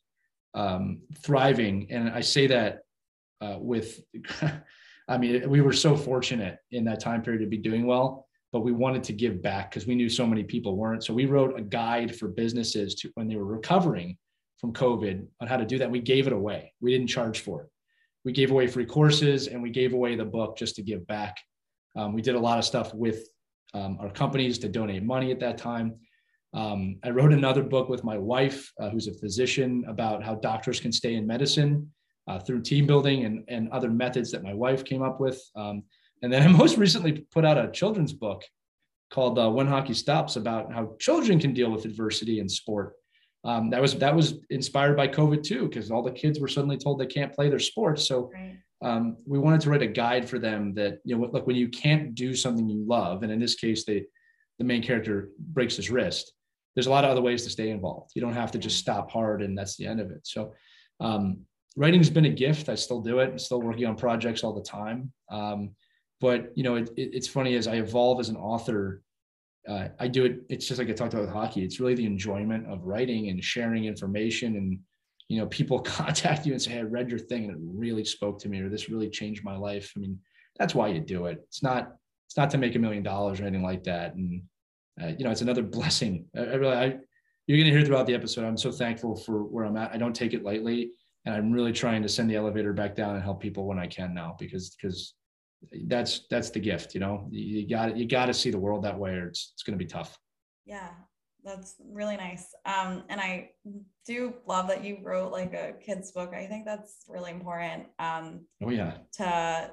um, thriving, and I say that uh, with. I mean, we were so fortunate in that time period to be doing well, but we wanted to give back because we knew so many people weren't. So we wrote a guide for businesses to when they were recovering from COVID on how to do that. We gave it away. We didn't charge for it. We gave away free courses and we gave away the book just to give back. Um, we did a lot of stuff with um, our companies to donate money at that time. Um, I wrote another book with my wife, uh, who's a physician, about how doctors can stay in medicine uh, through team building and, and other methods that my wife came up with. Um, and then I most recently put out a children's book called uh, When Hockey Stops about how children can deal with adversity in sport. Um, that was that was inspired by COVID too, because all the kids were suddenly told they can't play their sports. So Right. um, we wanted to write a guide for them that you know, like when you can't do something you love, and in this case, they the main character breaks his wrist. There's a lot of other ways to stay involved. You don't have to just stop hard and that's the end of it. So um, writing's been a gift. I still do it. I'm still working on projects all the time. Um, but you know, it, it, it's funny as I evolve as an author, uh, I do it. It's just like I talked about with hockey. It's really the enjoyment of writing and sharing information. And you know, people contact you and say, "Hey, I read your thing and it really spoke to me, or this really changed my life." I mean, that's why you do it. It's not. It's not to make a million dollars or anything like that. And uh, you know, it's another blessing. I, I really, I, you're going to hear throughout the episode. I'm so thankful for where I'm at. I don't take it lightly and I'm really trying to send the elevator back down and help people when I can now because because that's that's the gift, you know. You, got you got to see the world that way, or it's it's going to be tough. Yeah, that's really nice. Um, and I do love that you wrote like a kids book. I think that's really important. Um, Oh yeah, to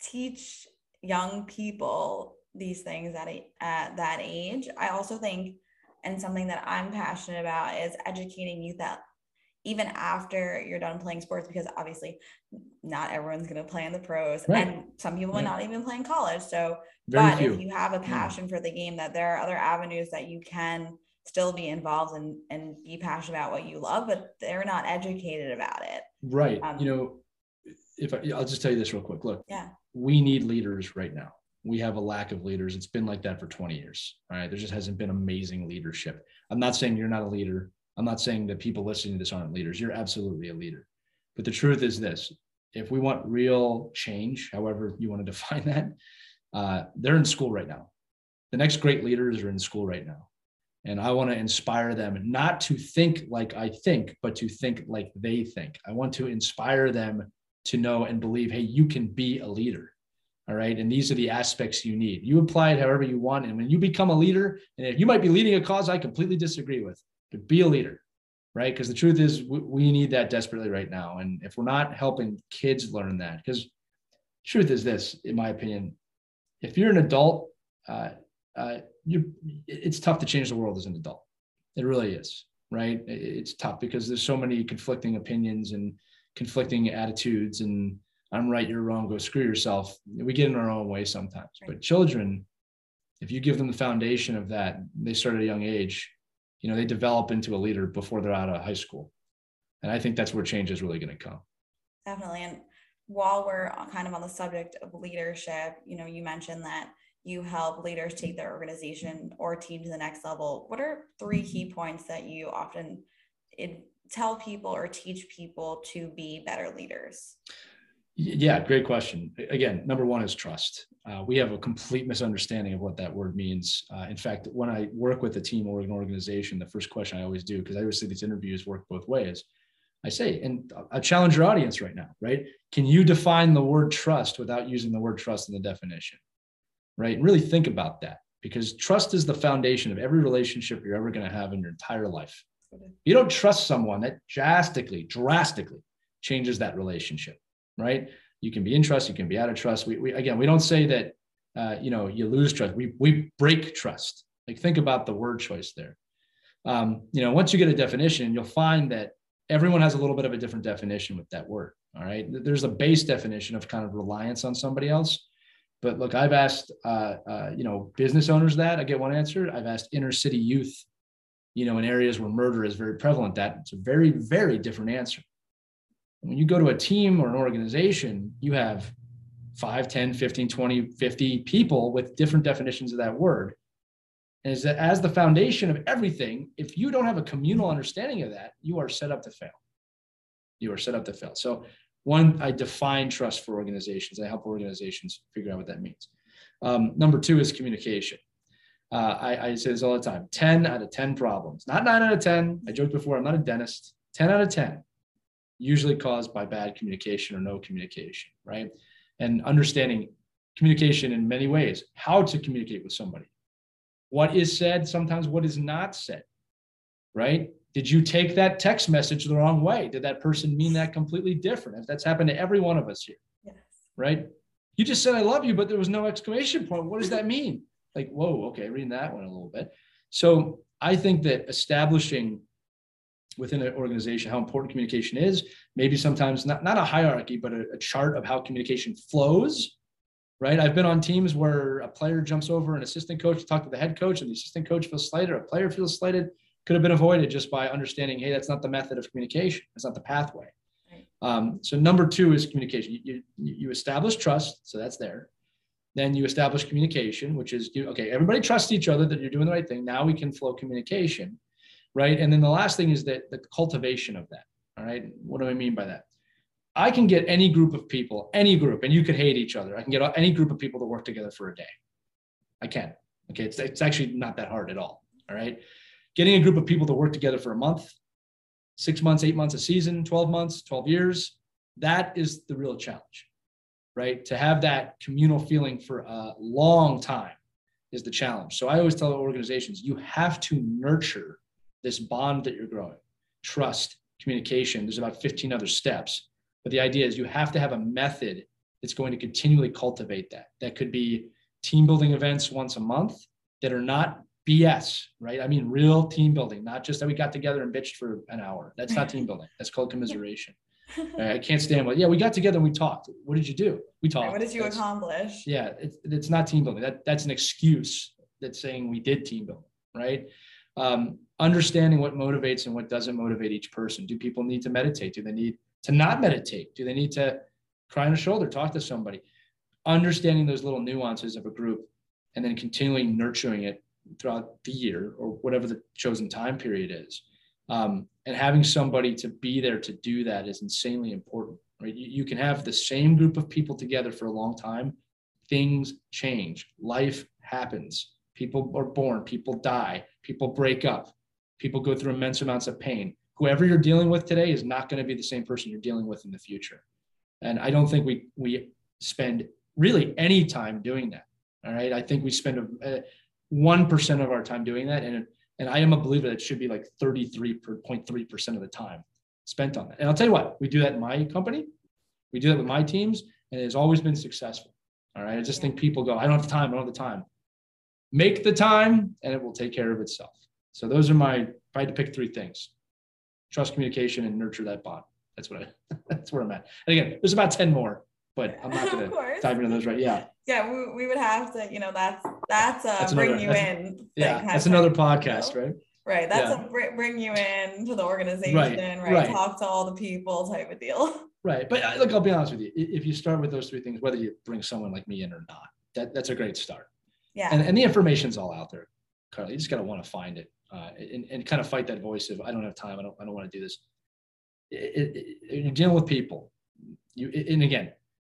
teach young people these things at a, at that age. I also think, and something that I'm passionate about is educating youth that even after you're done playing sports, because obviously not everyone's going to play in the pros, Right. and some people Right. not even play in college. So, very but few. if you have a passion for the game, that there are other avenues that you can still be involved in and be passionate about what you love, but they're not educated about it. right. um, you know, if I, I'll just tell you this real quick. Look, Yeah. we need leaders right now. We have a lack of leaders. It's been like that for 20 years. All right. There just hasn't been amazing leadership. I'm not saying you're not a leader. I'm not saying that people listening to this aren't leaders. You're absolutely a leader. But the truth is this if we want real change, however you want to define that, uh, they're in school right now. The next great leaders are in school right now. And I want to inspire them not to think like I think, but to think like they think. I want to inspire them to know and believe, hey, you can be a leader. All right. And these are the aspects you need. You apply it however you want. And when you become a leader, and if you might be leading a cause I completely disagree with, but be a leader, right? Because the truth is, we, we need that desperately right now. And if we're not helping kids learn that, because truth is this, in my opinion, if you're an adult, uh, uh, you it's tough to change the world as an adult. It really is, right? It's tough because there's so many conflicting opinions and conflicting attitudes and I'm right, you're wrong, go screw yourself. We get in our own way sometimes. But children, if you give them the foundation of that, they start at a young age, you know, they develop into a leader before they're out of high school. And I think that's where change is really going to come. Definitely. And while we're kind of on the subject of leadership, you know, you mentioned that you help leaders take their organization or team to the next level. What are three key points that you often tell people or teach people to be better leaders? Yeah, great question. Again, number one is trust. Uh, we have a complete misunderstanding of what that word means. Uh, in fact, when I work with a team or an organization, the first question I always do, because I always say these interviews work both ways, I say, and I challenge your audience right now, right? Can you define the word trust without using the word trust in the definition? Right? And really think about that because trust is the foundation of every relationship you're ever going to have in your entire life. You don't trust someone that drastically, drastically changes that relationship right? You can be in trust, you can be out of trust. We, we again, we don't say that uh, you know you lose trust. We we break trust. Like think about the word choice there. Um, you know, once you get a definition, you'll find that everyone has a little bit of a different definition with that word. All right, there's a base definition of kind of reliance on somebody else. But look, I've asked uh, uh, you know business owners that I get one answer. I've asked inner city youth, you know, in areas where murder is very prevalent. That it's a very very different answer when you go to a team or an organization, you have 5, 10, 15, 20, 50 people with different definitions of that word. And is that as the foundation of everything, if you don't have a communal understanding of that, you are set up to fail. You are set up to fail. So, one, I define trust for organizations. I help organizations figure out what that means. Um, number two is communication. Uh, I, I say this all the time 10 out of 10 problems, not nine out of 10. I joked before, I'm not a dentist. 10 out of 10 usually caused by bad communication or no communication, right? And understanding communication in many ways, how to communicate with somebody, what is said, sometimes what is not said, right? Did you take that text message the wrong way? Did that person mean that completely different? If That's happened to every one of us here, yes. right? You just said, I love you, but there was no exclamation point. What does that mean? Like, whoa, okay, reading that one a little bit. So I think that establishing within an organization how important communication is. Maybe sometimes not, not a hierarchy but a, a, chart of how communication flows right? I've been on teams where a player jumps over an assistant coach to talk to the head coach and the assistant coach feels slighted a player feels slighted could have been avoided just by understanding hey that's not the method of communication. It's not the pathway. Um, so number two is communication. You, you, you establish trust so that's there. Then you establish communication which is okay everybody trusts each other that you're doing the right thing. Now we can flow communication right? And then the last thing is that the cultivation of that. All right. What do I mean by that? I can get any group of people, any group, and you could hate each other. I can get any group of people to work together for a day. I can. Okay. It's, it's actually not that hard at all. All right. Getting a group of people to work together for a month, six months, eight months, a season, 12 months, 12 years, that is the real challenge, right? To have that communal feeling for a long time is the challenge. So I always tell organizations, you have to nurture this bond that you're growing trust communication there's about 15 other steps. But the idea is you have to have a method that's going to continually cultivate that. That could be team building events once a month that are not bs right? I mean real team building not just that we got together and bitched for an hour. That's not team building. That's called commiseration. I can't stand what yeah we got together and we talked. What did you do? We talked. what did you that's, accomplish? Yeah it's, it's not team building. That that's an excuse that's saying we did team building right um, understanding what motivates and what doesn't motivate each person. Do people need to meditate? Do they need to not meditate? Do they need to cry on a shoulder, talk to somebody? Understanding those little nuances of a group and then continually nurturing it throughout the year or whatever the chosen time period is. Um, and having somebody to be there to do that is insanely important. right? You, you can have the same group of people together for a long time. Things change. Life happens. People are born. People die. People break up. People go through immense amounts of pain. Whoever you're dealing with today is not going to be the same person you're dealing with in the future. And I don't think we we spend really any time doing that. All right. I think we spend one percent of our time doing that, and and I am a believer that it should be like 33.3 percent of the time spent on that. And I'll tell you what, we do that in my company, we do that with my teams, and it has always been successful. All right. I just think people go, I don't have the time, I don't have the time. Make the time and it will take care of itself. So those are my, if I had to pick three things, trust communication and nurture that bond. That's what I, that's where I'm at. And again, there's about 10 more, but I'm not going to dive into those right. Yeah. Yeah. We, we would have to, you know, that's, that's, uh, that's bring another, you in. Yeah. That's another podcast, right? Right. That's yeah. a bring you in to the organization, right. right? right? Talk to all the people type of deal. Right. But uh, look, I'll be honest with you. If you start with those three things, whether you bring someone like me in or not, that, that's a great start. Yeah. And, and the information's all out there, Carly. You just got to want to find it uh, and, and kind of fight that voice of, I don't have time. I don't, I don't want to do this. It, it, you're dealing with people. You, and again,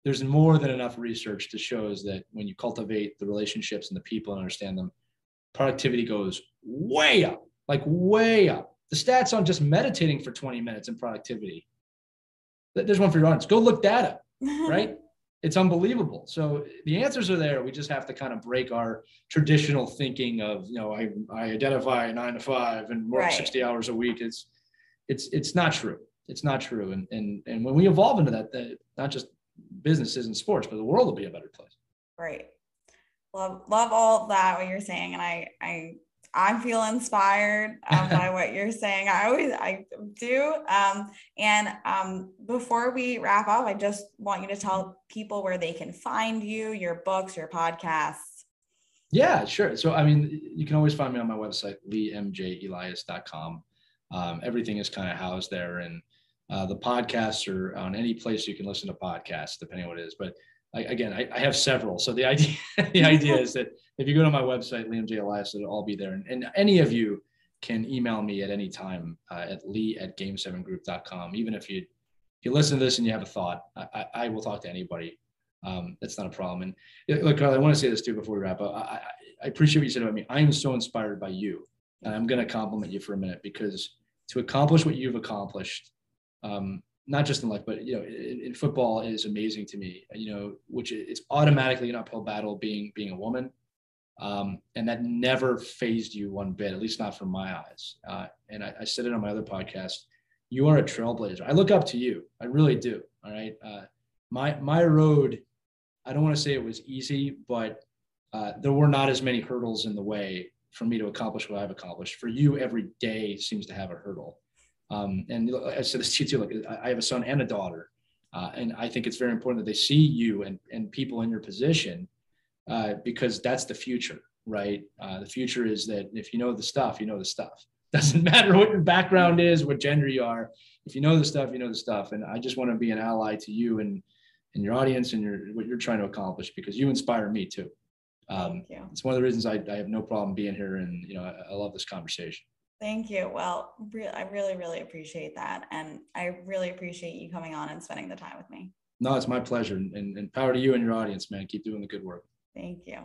there's more than enough research to show shows that when you cultivate the relationships and the people and understand them, productivity goes way up like way up. The stats on just meditating for 20 minutes and productivity. There's one for your audience. Go look that up, right? It's unbelievable. So the answers are there. We just have to kind of break our traditional thinking of, you know, I, I identify nine to five and work right. 60 hours a week. It's, it's, it's not true. It's not true. And, and, and when we evolve into that, that not just businesses and sports, but the world will be a better place. Right. Love, love all that, what you're saying. And I, I I feel inspired um, by what you're saying. I always I do. Um, and um, before we wrap up, I just want you to tell people where they can find you, your books, your podcasts. Yeah, sure. So I mean, you can always find me on my website, leemjelias.com. Um, everything is kind of housed there, and uh, the podcasts are on any place you can listen to podcasts, depending on what it is. But I, again, I, I, have several. So the idea, the idea is that if you go to my website, Liam J. Elias, it'll all be there. And, and any of you can email me at any time uh, at lee at game7group.com. Even if you, if you listen to this and you have a thought, I, I will talk to anybody. Um, that's not a problem. And look, Carl, I want to say this too before we wrap up. I, I appreciate what you said about me. I am so inspired by you. And I'm going to compliment you for a minute because to accomplish what you've accomplished, um, not just in life, but you know, in, in, football is amazing to me. You know, which it's automatically an uphill battle being being a woman, um, and that never fazed you one bit, at least not from my eyes. Uh, and I, I, said it on my other podcast. You are a trailblazer. I look up to you. I really do. All right. Uh, my my road. I don't want to say it was easy, but uh, there were not as many hurdles in the way for me to accomplish what I've accomplished. For you, every day seems to have a hurdle. Um, and I said this to you too, like I have a son and a daughter. Uh, and I think it's very important that they see you and, and people in your position uh, because that's the future, right? Uh, the future is that if you know the stuff, you know the stuff. Doesn't matter what your background is, what gender you are. If you know the stuff, you know the stuff. And I just want to be an ally to you and and your audience and your what you're trying to accomplish because you inspire me too. Um, it's one of the reasons I, I have no problem being here, and you know I, I love this conversation. Thank you. Well, re- I really, really appreciate that. And I really appreciate you coming on and spending the time with me. No, it's my pleasure. And, and power to you and your audience, man. Keep doing the good work. Thank you.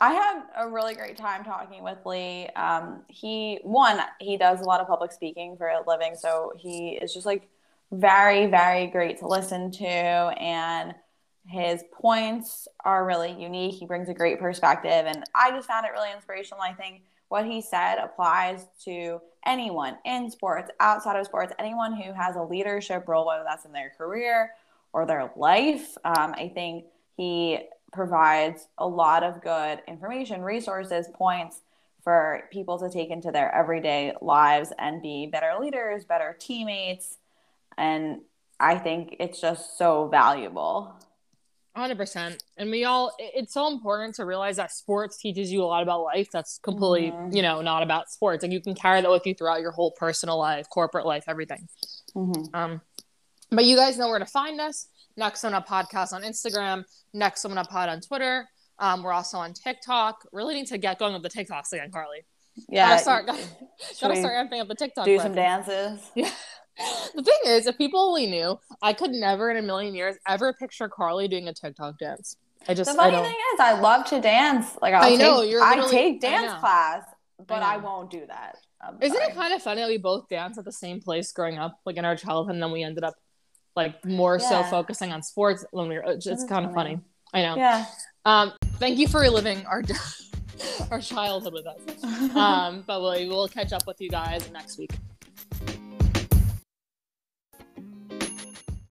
I had a really great time talking with Lee. Um, he, one, he does a lot of public speaking for a living. So he is just like, very, very great to listen to. And his points are really unique. He brings a great perspective. And I just found it really inspirational. I think what he said applies to anyone in sports, outside of sports, anyone who has a leadership role, whether that's in their career or their life. Um, I think he provides a lot of good information, resources, points for people to take into their everyday lives and be better leaders, better teammates, and I think it's just so valuable. 100% and we all it's so important to realize that sports teaches you a lot about life that's completely mm-hmm. you know not about sports and you can carry that with you throughout your whole personal life corporate life everything mm-hmm. um but you guys know where to find us next on a podcast on instagram next on a pod on twitter Um, we're also on TikTok. Really need to get going with the TikToks again, Carly. Yeah. gotta start. Gotta, gotta start amping up the TikTok. do some dances. Yeah. The thing is, if people only knew, I could never in a million years ever picture Carly doing a TikTok dance. I just, The I funny thing is, I love to dance. Like I'll I know, take, you're I take dance know. class, but I I, won't do that. Sorry. it kind of funny that we both danced at the same place growing up, like in our childhood, and then we ended up like more so focusing on sports when we were. It's, it's kind of funny. funny. I know. Yeah. Um, thank you for reliving our our childhood with us. Um, but we will catch up with you guys next week.